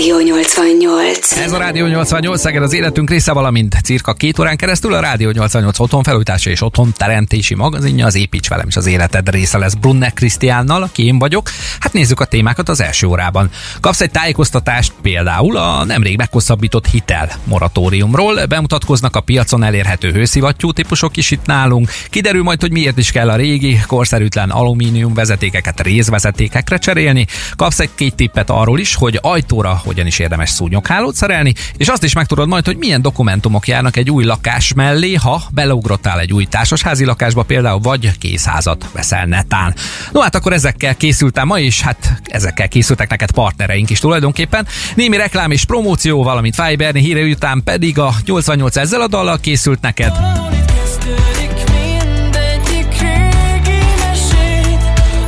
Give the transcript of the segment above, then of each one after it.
Rádió 88. Ez a Rádió 88 Szeged az életünk része, valamint cirka két órán keresztül a Rádió 88 otthon felújítása és otthon teremtési magazinja, az Építs velem is az életed része lesz Brunner Krisztiánnal, aki én vagyok. Hát nézzük a témákat az első órában. Kapsz egy tájékoztatást például a nemrég meghosszabbított hitel moratóriumról, bemutatkoznak a piacon elérhető hőszivattyú típusok is itt nálunk, kiderül majd, hogy miért is kell a régi, korszerűtlen alumínium vezetékeket részvezetékekre cserélni, kapsz egy két tippet arról is, hogy ajtóra hogyan is érdemes szúnyoghálót szerelni, és azt is megtudod majd, hogy milyen dokumentumok járnak egy új lakás mellé, ha beleugrottál egy új társasházi lakásba például, vagy készházat veszel netán. No hát akkor ezekkel készültem ma is, hát ezekkel készültek neked partnereink is tulajdonképpen. Némi reklám és promóció, valamint Fiberni híre után pedig a 88 ezzel a dallal készült neked.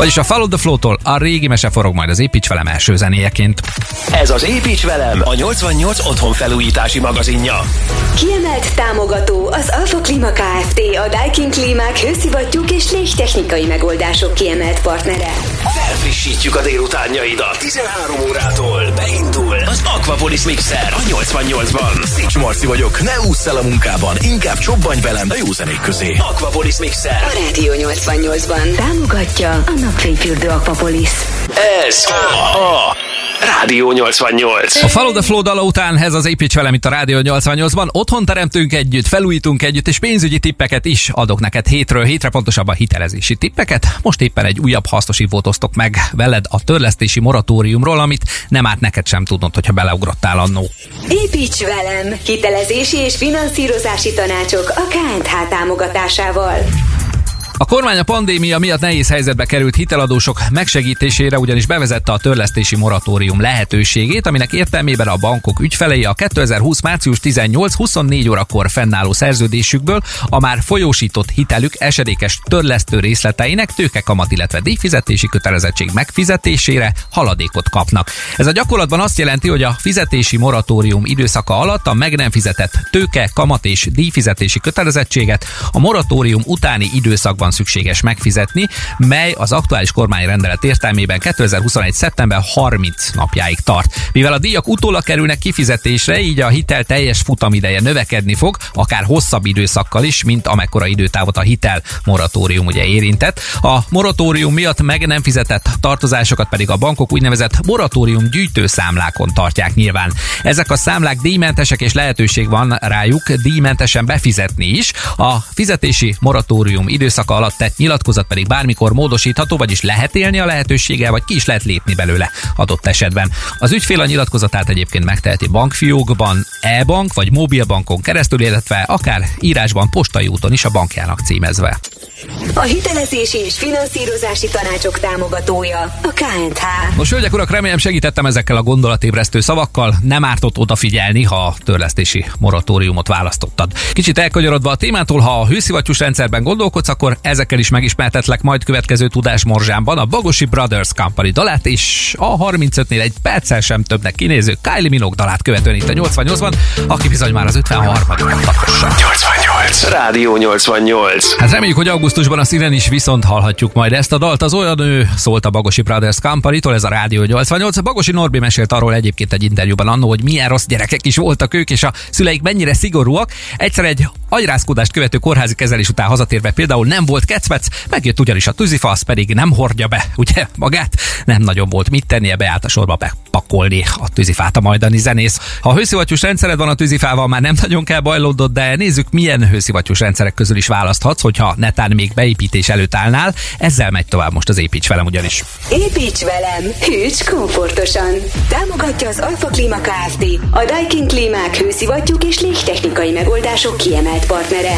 Vagyis a Follow the Flow-tól a régi mese forog majd az Építs velem első zenéjeként. Ez az Építs velem, a 88 otthon felújítási magazinja. Kiemelt támogató az Alfa Klima Kft. A Daikin Klímák hőszivattyúk és légtechnikai megoldások kiemelt partnere. Felfrissítjük a délutánjaidat. 13 órától beindul az Aquapolis Mixer a 88-ban. Szics Marci vagyok, ne ússz el a munkában, inkább csobbanj velem a jó zenék közé. Aquapolis Mixer. A Rádió 88-ban támogatja a Napfényfürdő Aquapolis. Ez a Rádió 88. A Follow the Flow dala után ez az építs velem itt a Rádió 88-ban. Otthon teremtünk együtt, felújítunk együtt, és pénzügyi tippeket is adok neked hétről hétre, pontosabban hitelezési tippeket. Most éppen egy újabb hasznosítót osztok meg veled a törlesztési moratóriumról, amit nem árt neked sem tudnod, hogyha beleugrottál annó. Építs velem! Hitelezési és finanszírozási tanácsok a KNH támogatásával. A kormány a pandémia miatt nehéz helyzetbe került hiteladósok megsegítésére ugyanis bevezette a törlesztési moratórium lehetőségét, aminek értelmében a bankok ügyfelei a 2020. március 18-24 órakor fennálló szerződésükből a már folyósított hitelük esedékes törlesztő részleteinek tőkekamat, illetve díjfizetési kötelezettség megfizetésére haladékot kapnak. Ez a gyakorlatban azt jelenti, hogy a fizetési moratórium időszaka alatt a meg nem fizetett tőke, kamat és díjfizetési kötelezettséget a moratórium utáni időszakban szükséges megfizetni, mely az aktuális kormányrendelet értelmében 2021. szeptember 30 napjáig tart. Mivel a díjak utólag kerülnek kifizetésre, így a hitel teljes futamideje növekedni fog, akár hosszabb időszakkal is, mint amekkora időtávot a hitel moratórium ugye érintett. A moratórium miatt meg nem fizetett tartozásokat pedig a bankok úgynevezett moratórium gyűjtőszámlákon tartják nyilván. Ezek a számlák díjmentesek és lehetőség van rájuk díjmentesen befizetni is. A fizetési moratórium időszaka alatt tett nyilatkozat pedig bármikor módosítható, vagyis lehet élni a lehetőséggel, vagy ki is lehet lépni belőle adott esetben. Az ügyfél a nyilatkozatát egyébként megteheti bankfiókban, e-bank vagy mobilbankon keresztül, illetve akár írásban, postai úton is a bankjának címezve. A hitelezési és finanszírozási tanácsok támogatója a KNH. Most, hölgyek, urak, remélem segítettem ezekkel a gondolatébresztő szavakkal. Nem ártott odafigyelni, ha a törlesztési moratóriumot választottad. Kicsit elkanyarodva a témától, ha a hőszivattyús rendszerben gondolkodsz, akkor ezekkel is megismertetlek majd következő tudásmorzsámban a Bagosi Brothers Company dalát, és a 35-nél egy perccel sem többnek kinéző Kylie Minogue dalát követően itt a 88-ban, aki bizony már az 53. tapossa. 88. Rádió 88. Hát reméljük, hogy augusztusban a színen is viszont hallhatjuk majd ezt a dalt. Az olyan ő szólt a Bagosi Brothers Company-tól, ez a Rádió 88. Bagosi Norbi mesélt arról egyébként egy interjúban annó, hogy milyen rossz gyerekek is voltak ők, és a szüleik mennyire szigorúak. Egyszer egy agyrázkodást követő kórházi kezelés után hazatérve például nem volt kecmec, megjött ugyanis a tűzifasz, pedig nem hordja be, ugye magát, nem nagyon volt mit tennie, beállt a sorba bepakolni a tűzifát a majdani zenész. Ha hőszivattyús rendszered van a tűzifával, már nem nagyon kell bajlódod, de nézzük, milyen hőszivattyús rendszerek közül is választhatsz, hogyha netán még beépítés előtt állnál. Ezzel megy tovább most az építs velem ugyanis. Építs velem! Hűts komfortosan! Támogatja az Alfa Klima Kft. A Daikin Klímák hőszivattyúk és légtechnikai megoldások kiemelt partnere.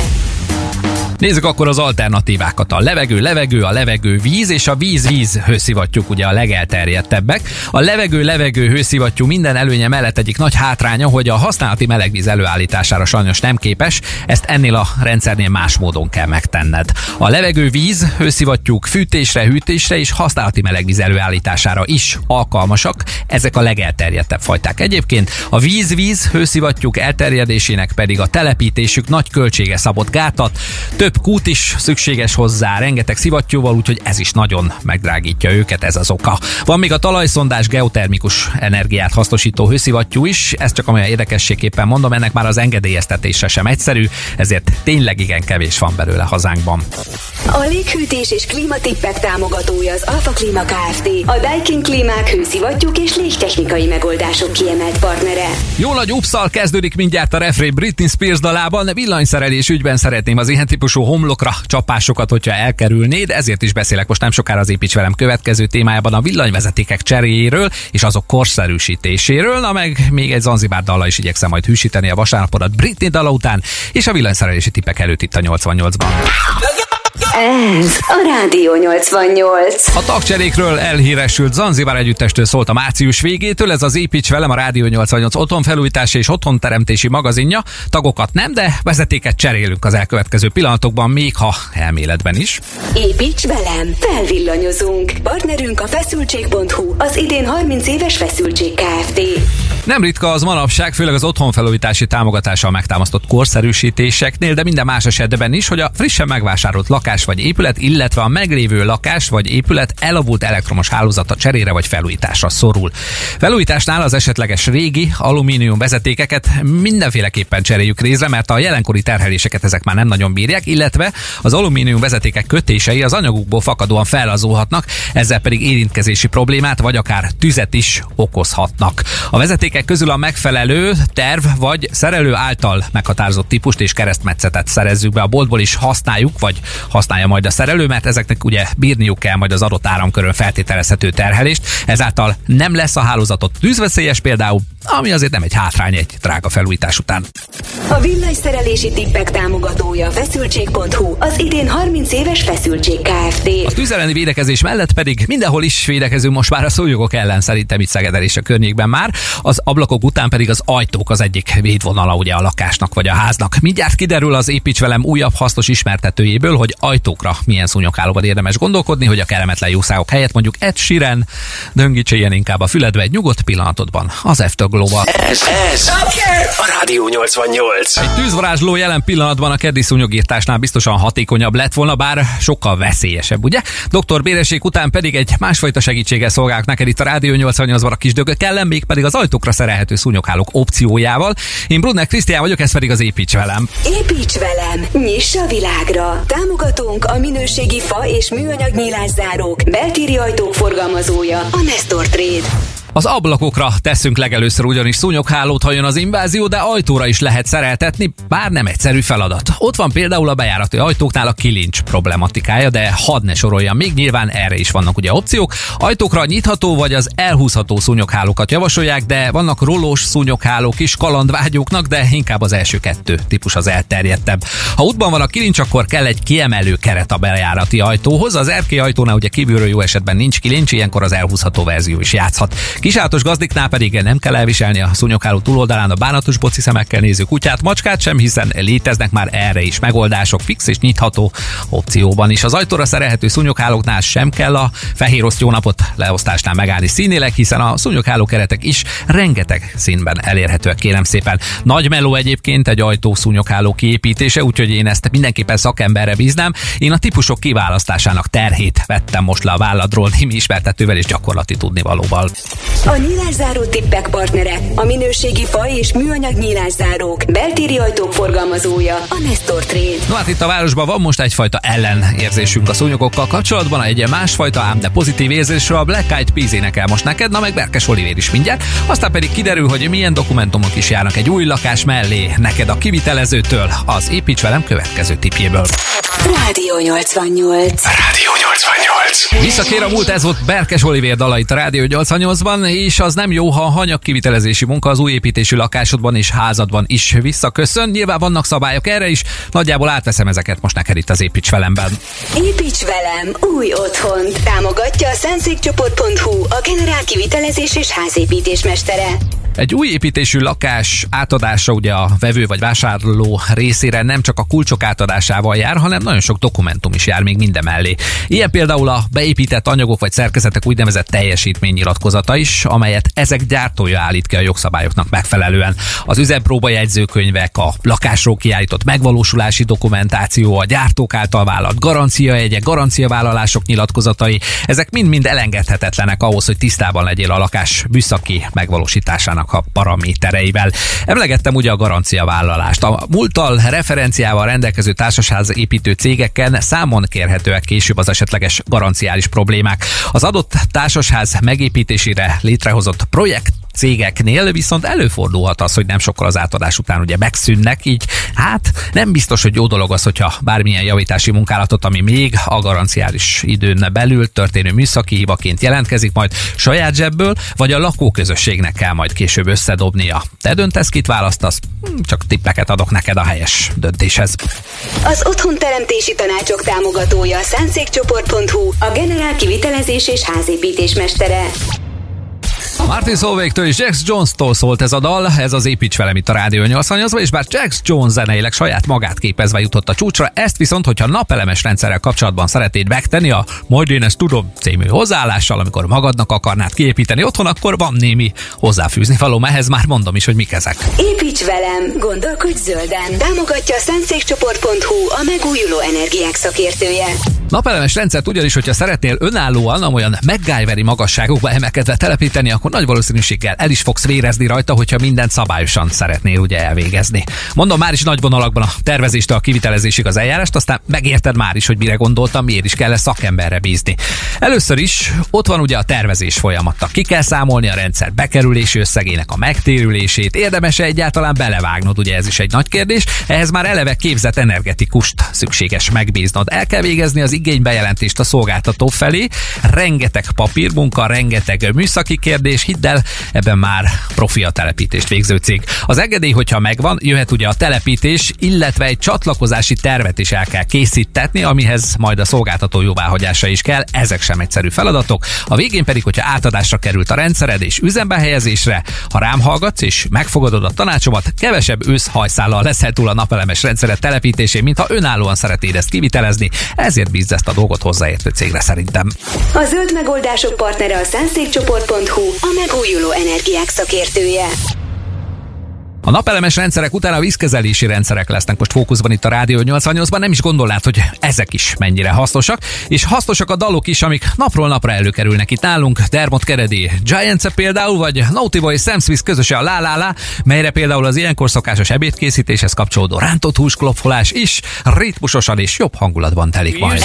Nézzük akkor az alternatívákat. A levegő, levegő, a levegő, víz és a víz, víz hőszivattyúk ugye a legelterjedtebbek. A levegő, levegő, hőszivattyú minden előnye mellett egyik nagy hátránya, hogy a használati melegvíz előállítására sajnos nem képes, ezt ennél a rendszernél más módon kell megtenned. A levegő, víz, hőszivattyúk fűtésre, hűtésre és használati melegvíz előállítására is alkalmasak, Ezek a legelterjedtebb fajták. Egyébként a víz-víz hőszivattyúk elterjedésének pedig a telepítésük nagy költsége szabott gátat, több kút is szükséges hozzá, rengeteg szivattyúval, úgyhogy ez is nagyon megdrágítja őket, ez az oka. Van még a talajszondás geotermikus energiát hasznosító hőszivattyú is, ez csak amolyan érdekességképpen mondom, ennek már az engedélyeztetése sem egyszerű, ezért tényleg igen kevés van belőle hazánkban. A léghűtés és klímatippek támogatója az Alfa Klíma Kft. A Daikin Klímák hőszivattyúk és légtechnikai megoldások kiemelt partnere. Jó nagy upszal kezdődik mindjárt a refré Britney Spears dalában, villanyszerelés ügyben szeretném az ilyen típusú homlokra csapásokat, hogyha elkerülnéd, ezért is beszélek most nem sokára az építs velem következő témájában a villanyvezetékek cseréjéről és azok korszerűsítéséről, na meg még egy Zanzibár dala is igyekszem majd hűsíteni a vasárnapodat Britney dala után, és a villanyszerelési tippek előtt itt a 88-ban. Ez a Rádió 88. A tagcserékről elhíresült Zanzibar együttestől szólt a március végétől, ez az Építs velem a Rádió 88 otthonfelújítási és otthonteremtési magazinja. Tagokat nem, de vezetéket cserélünk az elkövetkező pillanatokban, még ha elméletben is. Építs velem, felvillanyozunk. Partnerünk a feszültség.hu, az idén 30 éves feszültség Kft. Nem ritka az manapság, főleg az otthonfelújítási támogatással megtámasztott korszerűsítéseknél, de minden más esetben is, hogy a frissen megvásárolt lakás vagy épület, illetve a meglévő lakás vagy épület elavult elektromos hálózata cserére vagy felújításra szorul. Felújításnál az esetleges régi alumínium vezetékeket mindenféleképpen cseréljük részre, mert a jelenkori terheléseket ezek már nem nagyon bírják, illetve az alumínium vezetékek kötései az anyagukból fakadóan fellazulhatnak, ezzel pedig érintkezési problémát vagy akár tüzet is okozhatnak. A vezetékek közül a megfelelő terv vagy szerelő által meghatározott típust és keresztmetszetet szerezzük be a boltból is használjuk, vagy használja majd a szerelő, mert ezeknek ugye bírniuk kell majd az adott áramkörön feltételezhető terhelést, ezáltal nem lesz a hálózatot tűzveszélyes például, ami azért nem egy hátrány egy drága felújítás után. A villanyszerelési tippek támogatója feszültség.hu, az idén 30 éves feszültség Kft. A tüzeleni védekezés mellett pedig mindenhol is védekezünk most már a szólyogok ellen szerintem itt Szegeden és a környékben már. Az ablakok után pedig az ajtók az egyik védvonala ugye a lakásnak vagy a háznak. Mindjárt kiderül az építs velem újabb hasznos ismertetőjéből, hogy ajtókra milyen szúnyoghálóban érdemes gondolkodni, hogy a kellemetlen jószágok helyett mondjuk egy siren, döngítse inkább a füledbe egy nyugodt pillanatodban az Afterglow-ba. Ez, ez a Rádió 88. Egy tűzvarázsló jelen pillanatban a keddi szúnyogírtásnál biztosan hatékonyabb lett volna, bár sokkal veszélyesebb, ugye? Dr. Béreség után pedig egy másfajta segítséggel szolgálok neked itt a Rádió 88-ban a kis dögök ellen, még pedig az ajtókra szerelhető szúnyoghálók opciójával. Én Brunner Krisztián vagyok, ez pedig az Építs velem. Építs velem, nyiss a világra. Támogatónk a minőségi fa és műanyag nyílászárók, beltéri ajtók forgalmazója, a Nestor Trade. Az ablakokra teszünk legelőször ugyanis szúnyoghálót, ha jön az invázió, de ajtóra is lehet szereltetni, bár nem egyszerű feladat. Ott van például a bejárati ajtóknál a kilincs problematikája, de hadd ne soroljam még, nyilván erre is vannak ugye opciók. Ajtókra nyitható vagy az elhúzható szúnyoghálókat javasolják, de vannak rolós szúnyoghálók is kalandvágyóknak, de inkább az első kettő típus az elterjedtebb. Ha útban van a kilincs, akkor kell egy kiemelő keret a bejárati ajtóhoz. Az erkély ajtónál ugye kívülről jó esetben nincs kilincs, ilyenkor az elhúzható verzió is játszhat. Kisállatos gazdiknál pedig nem kell elviselni a szúnyogháló túloldalán a bánatos boci szemekkel néző kutyát, macskát sem, hiszen léteznek már erre is megoldások, fix és nyitható opcióban is. Az ajtóra szerelhető szúnyoghálóknál sem kell a fehér oszt jó napot leosztásnál megállni színileg, hiszen a szúnyogháló keretek is rengeteg színben elérhetőek, kérem szépen. Nagy meló egyébként egy ajtó szúnyogháló kiépítése, úgyhogy én ezt mindenképpen szakemberre bíznám. Én a típusok kiválasztásának terhét vettem most le a válladról némi ismertetővel és gyakorlati tudnivalóval. A nyílászáró tippek partnere, a minőségi fa és műanyag nyílászárók, beltéri ajtók forgalmazója, a Nestor Trade. No hát itt a városban van most egyfajta ellenérzésünk a szúnyogokkal kapcsolatban, egy másfajta, ám de pozitív érzésről a Black Eyed Peas énekel most neked, na meg Berkes Olivér is mindjárt. Aztán pedig kiderül, hogy milyen dokumentumok is járnak egy új lakás mellé, neked a kivitelezőtől, az építs velem következő tipjéből. Rádió 88. Rádió 88. Visszakér a múlt, ez volt Berkes Olivér dalait a Rádió 88-ban, és az nem jó, ha a hanyag kivitelezési munka az új építésű lakásodban és házadban is visszaköszön. Nyilván vannak szabályok erre is, nagyjából átveszem ezeket most neked itt az Építs velemben. Építs velem új otthon. Támogatja a szentszékcsoport.hu, a generál kivitelezés és házépítés mestere. Egy új építésű lakás átadása ugye a vevő vagy vásárló részére nem csak a kulcsok átadásával jár, hanem nagyon sok dokumentum is jár még minden mellé. Ilyen például a beépített anyagok vagy szerkezetek úgynevezett teljesítménynyilatkozata is, amelyet ezek gyártója állít ki a jogszabályoknak megfelelően. Az üzempróba jegyzőkönyvek, a lakásról kiállított megvalósulási dokumentáció, a gyártók által vállalt garanciajegyek, garanciavállalások nyilatkozatai, ezek mind-mind elengedhetetlenek ahhoz, hogy tisztában legyél a lakás műszaki megvalósításának a paramétereivel. Emlegettem ugye a garanciavállalást. A múltal referenciával rendelkező társasház építő cégeken számon kérhetőek később az esetleges garanciális problémák. Az adott társasház megépítésére létrehozott projekt cégeknél viszont előfordulhat az, hogy nem sokkal az átadás után ugye megszűnnek, így hát nem biztos, hogy jó dolog az, hogyha bármilyen javítási munkálatot, ami még a garanciális időn belül történő műszaki hibaként jelentkezik, majd saját zsebből, vagy a lakóközösségnek kell majd később összedobnia. Te döntesz, kit választasz, hm, csak tippeket adok neked a helyes döntéshez. Az otthon teremtési tanácsok támogatója a szánszékcsoport.hu, a generál kivitelezés és házépítés mestere. Martin Solveig-től és Jax Jones-tól szólt ez a dal, ez az építs velem itt a Rádió 88 és bár Jax Jones zeneileg saját magát képezve jutott a csúcsra, ezt viszont, hogyha napelemes rendszerrel kapcsolatban szeretnéd megtenni a majd én ezt tudom című hozzáállással, amikor magadnak akarnád kiépíteni otthon, akkor van némi hozzáfűzni való, ehhez már mondom is, hogy mik ezek. Építs velem, gondolkodj zölden. Támogatja a szentszékcsoport.hu a megújuló energiák szakértője. Napelemes rendszert ugyanis, hogyha szeretnél önállóan olyan MacGyveri magasságokba emelkedve telepíteni, akkor nagy valószínűséggel el is fogsz vérezni rajta, hogyha mindent szabályosan szeretnél ugye elvégezni. Mondom már is nagy vonalakban a tervezéstől a kivitelezésig az eljárást, aztán megérted már is, hogy mire gondoltam, miért is kell szakemberre bízni. Először is ott van ugye a tervezés folyamata. Ki kell számolni a rendszer bekerülési összegének a megtérülését, érdemes egyáltalán belevágnod, ugye ez is egy nagy kérdés. Ehhez már eleve képzett energetikust szükséges megbíznod. El kell végezni az igénybejelentést a szolgáltató felé, rengeteg papírmunka, rengeteg műszaki kérdés, hidd el, ebben már profi a telepítést végző cég. Az engedély, hogyha megvan, jöhet ugye a telepítés, illetve egy csatlakozási tervet is el kell készítetni, amihez majd a szolgáltató jóváhagyása is kell. Ezek sem egyszerű feladatok. A végén pedig, hogyha átadásra került a rendszered és üzembe helyezésre, ha rám hallgatsz és megfogadod a tanácsomat, kevesebb ősz hajszállal leszel túl a napelemes rendszeret telepítésén, mintha önállóan szeretnéd ezt kivitelezni, ezért bízz ezt a dolgot hozzáértő cégre szerintem. A zöld megoldások partnere a szánszékcsoport.hu, a megújuló energiák szakértője. A napelemes rendszerek után a vízkezelési rendszerek lesznek most fókuszban itt a Rádió 88-ban, nem is gondolnád, hogy ezek is mennyire hasznosak, és hasznosak a dalok is, amik napról napra előkerülnek itt nálunk, Dermot Kennedy, giants például, vagy Naughty Boy Sam Smith közöse a La La La, melyre például az ilyenkor szokásos ebédkészítéshez kapcsolódó rántott húsklopfolás is ritmusosan és jobb hangulatban telik majd.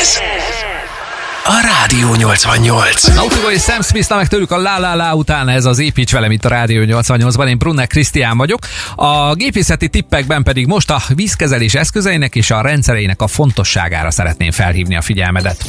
Ez a Rádió 88. Nautigo és Sam smith meg tőlük a La La La után ez az építs velem itt a Rádió 88-ban. Én Brunner Krisztián vagyok. A gépészeti tippekben pedig most a vízkezelés eszközeinek és a rendszereinek a fontosságára szeretném felhívni a figyelmedet.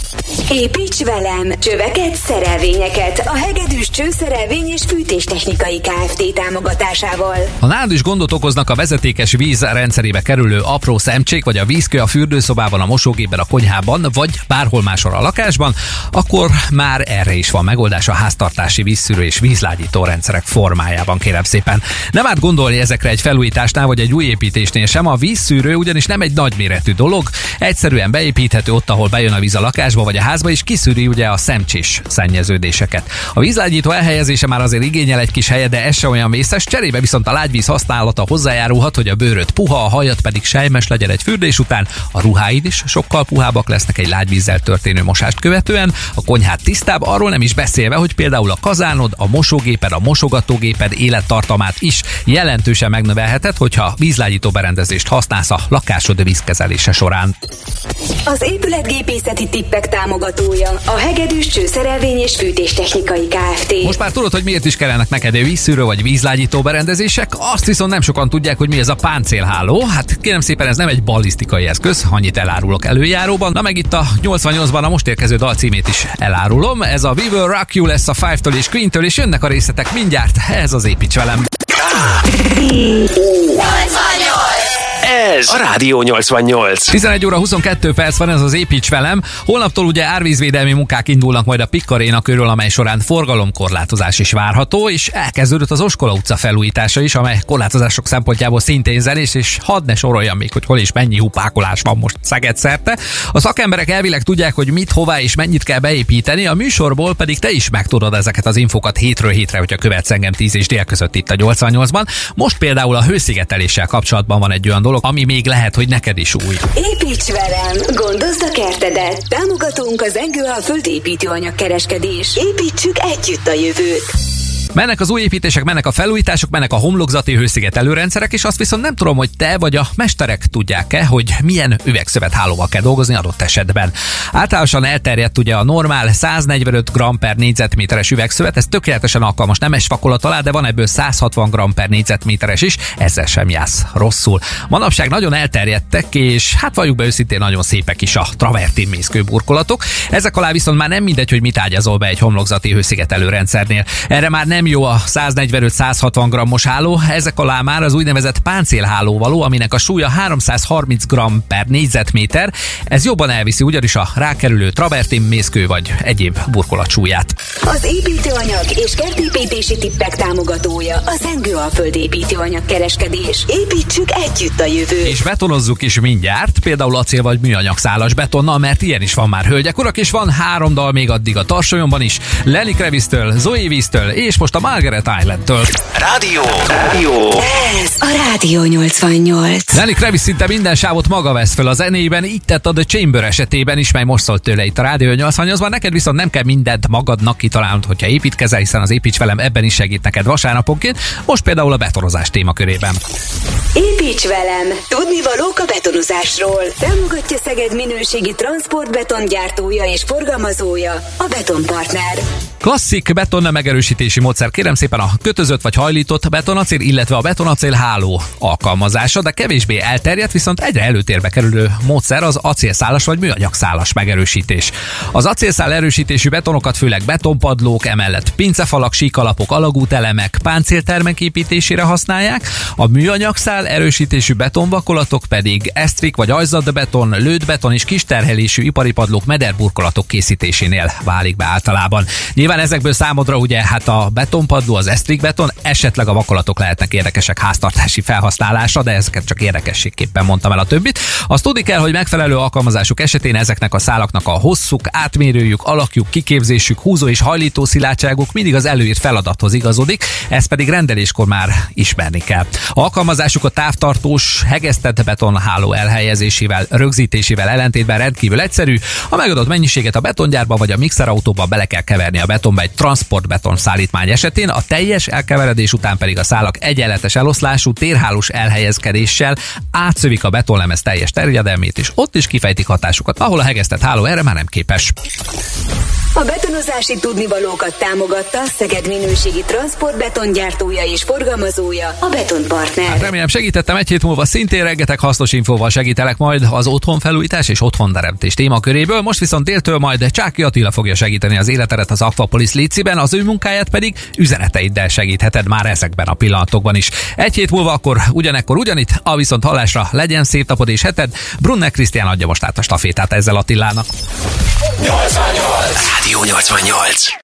Építs velem! Csöveket, szerelvényeket a Hegedűs Csőszerelvény és Fűtéstechnikai Kft. támogatásával. Ha nálad is gondot okoznak a vezetékes víz rendszerébe kerülő apró szemcsék, vagy a vízkő a fürdőszobában, a mosógépben, a konyhában, vagy bárhol máshol a lakásban, van, akkor már erre is van megoldás a háztartási vízszűrő és vízlágyító rendszerek formájában, kérem szépen. Nem át gondolni ezekre egy felújításnál vagy egy új építésnél sem, a vízszűrő ugyanis nem egy nagyméretű dolog, egyszerűen beépíthető ott, ahol bejön a víz a lakásba vagy a házba, és kiszűri ugye a szemcsés szennyeződéseket. A vízlágyító elhelyezése már azért igényel egy kis helyet, de ez sem olyan vészes, cserébe viszont a lágyvíz használata hozzájárulhat, hogy a bőröd puha, a hajat pedig sejmes legyen egy fürdés után, a ruháid is sokkal puhábbak lesznek egy lágyvízzel történő mosást követ, követően a konyhát tisztább, arról nem is beszélve, hogy például a kazánod, a mosógéped, a mosogatógéped élettartamát is jelentősen megnövelheted, hogyha vízlágyító berendezést használsz a lakásod vízkezelése során. Az épületgépészeti tippek támogatója a Hegedűs Csőszerelvény és Fűtéstechnikai Kft. Most már tudod, hogy miért is kellenek neked vízszűrő vagy vízlágyító berendezések, azt viszont nem sokan tudják, hogy mi ez a páncélháló. Hát kérem szépen, ez nem egy balisztikai eszköz, annyit elárulok előjáróban. Na meg itt a 88-ban a most érkező dal címét is elárulom. Ez a We Will Rock You lesz a Five-től és Queen-től, és jönnek a részletek mindjárt. Ez az építs velem. Ez a Rádió 88. 11 óra 22 perc van, ez az Építs velem. Holnaptól ugye árvízvédelmi munkák indulnak majd a Pikkaréna körül, amely során forgalomkorlátozás is várható, és elkezdődött az Oskola utca felújítása is, amely korlátozások szempontjából szintén zenés, és hadd ne soroljam még, hogy hol és mennyi hupákolás van most Szeged szerte. A szakemberek elvileg tudják, hogy mit, hová és mennyit kell beépíteni, a műsorból pedig te is megtudod ezeket az infokat hétről hétre, hogyha követsz engem 10 és dél között itt a 88-ban. Most például a hőszigeteléssel kapcsolatban van egy olyan dolog, ami még lehet, hogy neked is új. Építs velem, gondozd a kertedet. Támogatunk az Engőalföld építőanyag kereskedés. Építsük együtt a jövőt. Mennek az új építések, mennek a felújítások, mennek a homlokzati hősziget előrendszerek, és azt viszont nem tudom, hogy te vagy a mesterek tudják-e, hogy milyen üvegszövet hálóval kell dolgozni adott esetben. Általánosan elterjedt ugye a normál 145 g per négyzetméteres üvegszövet, ez tökéletesen alkalmas nemes fakolat alá, de van ebből 160 g per négyzetméteres is, ezzel sem jársz rosszul. Manapság nagyon elterjedtek, és hát valljuk be őszintén nagyon szépek is a travertin mészkő burkolatok. Ezek alá viszont már nem mindegy, hogy mit ágyazol be egy homlokzati hősziget előrendszernél. Erre már nem jó a 145-160 grammos háló, ezek alá már az úgynevezett páncélháló való, aminek a súlya 330 g per négyzetméter. Ez jobban elviszi ugyanis a rákerülő travertin, mészkő vagy egyéb burkolat súlyát. Az építőanyag és kertépítési tippek támogatója a Zengőalföld építőanyag kereskedés. Építsük együtt a jövőt. És betonozzuk is mindjárt, például acél vagy műanyag szálas betonnal, mert ilyen is van már hölgyek, urak, és van három dal még addig a tarsolyomban is. Lenny Krevisztől, Zoe Víztől, és most a Margaret Islandtől. Rádió. Rádió. Ez a Rádió 88. Lenny Kravitz szinte minden sávot maga vesz fel a zenében, így tett a The Chamber esetében is, mely most szólt tőle itt a Rádió 88-ban. Neked viszont nem kell mindent magadnak kitalálnod, hogyha építkezel, hiszen az építs velem ebben is segít neked vasárnaponként, most például a betonozás témakörében. Építs velem! Tudni valók a betonozásról. Támogatja Szeged minőségi transportbetongyártója és forgalmazója a Betonpartner. Klasszik beton megerősítési módszer, kérem szépen a kötözött vagy hajlított betonacél, illetve a betonacél háló alkalmazása, de kevésbé elterjedt, viszont egyre előtérbe kerülő módszer az acélszálas vagy műanyagszálas megerősítés. Az acélszál erősítésű betonokat főleg betonpadlók, emellett pincefalak, síkalapok, alagútelemek, páncéltermek építésére használják, a műanyagszál erősítésű betonvakolatok pedig esztrik vagy ajzatbeton, lődbeton és kisterhelésű ipari padlók mederburkolatok készítésénél válik be általában. Nyilván ezekből számodra ugye hát a betonpadló, az esztrik beton, esetleg a vakolatok lehetnek érdekesek háztartási felhasználásra, de ezeket csak érdekességképpen mondtam el a többit. Azt tudni kell, hogy megfelelő alkalmazásuk esetén ezeknek a szálaknak a hosszuk, átmérőjük, alakjuk, kiképzésük, húzó és hajlító szilátságuk mindig az előírt feladathoz igazodik, ezt pedig rendeléskor már ismerni kell. A alkalmazásuk a távtartós, hegesztett betonháló elhelyezésével, rögzítésével ellentétben rendkívül egyszerű. A megadott mennyiséget a betongyárba vagy a mixerautóba bele kell keverni a betonba egy transportbeton szállítmány esetén, a teljes elkeveredés után pedig a szálak egyenletes eloszlású térhálós elhelyezkedéssel átszövik a betonlemez teljes terjedelmét, és ott is kifejtik hatásukat, ahol a hegesztett háló erre már nem képes. A betonozási tudnivalókat támogatta Szeged minőségi transportbetongyártója és forgalmazója a Betonpartner. Remélem segítettem egy hét múlva szintén rengeteg hasznos infóval segítelek majd az otthonfelújítás és otthonteremtés témaköréből. Most viszont déltől majd Csáki Attila fogja segíteni az életeret az Aquapolis Léciben, az ő munkáját pedig üzeneteiddel segítheted már ezekben a pillanatokban is. Egy hét múlva akkor ugyanekkor ugyanitt, a viszont hallásra legyen szép napod és heted. Brunner Krisztián adja most át a stafétát ezzel Attilának. 88. Rádió 88.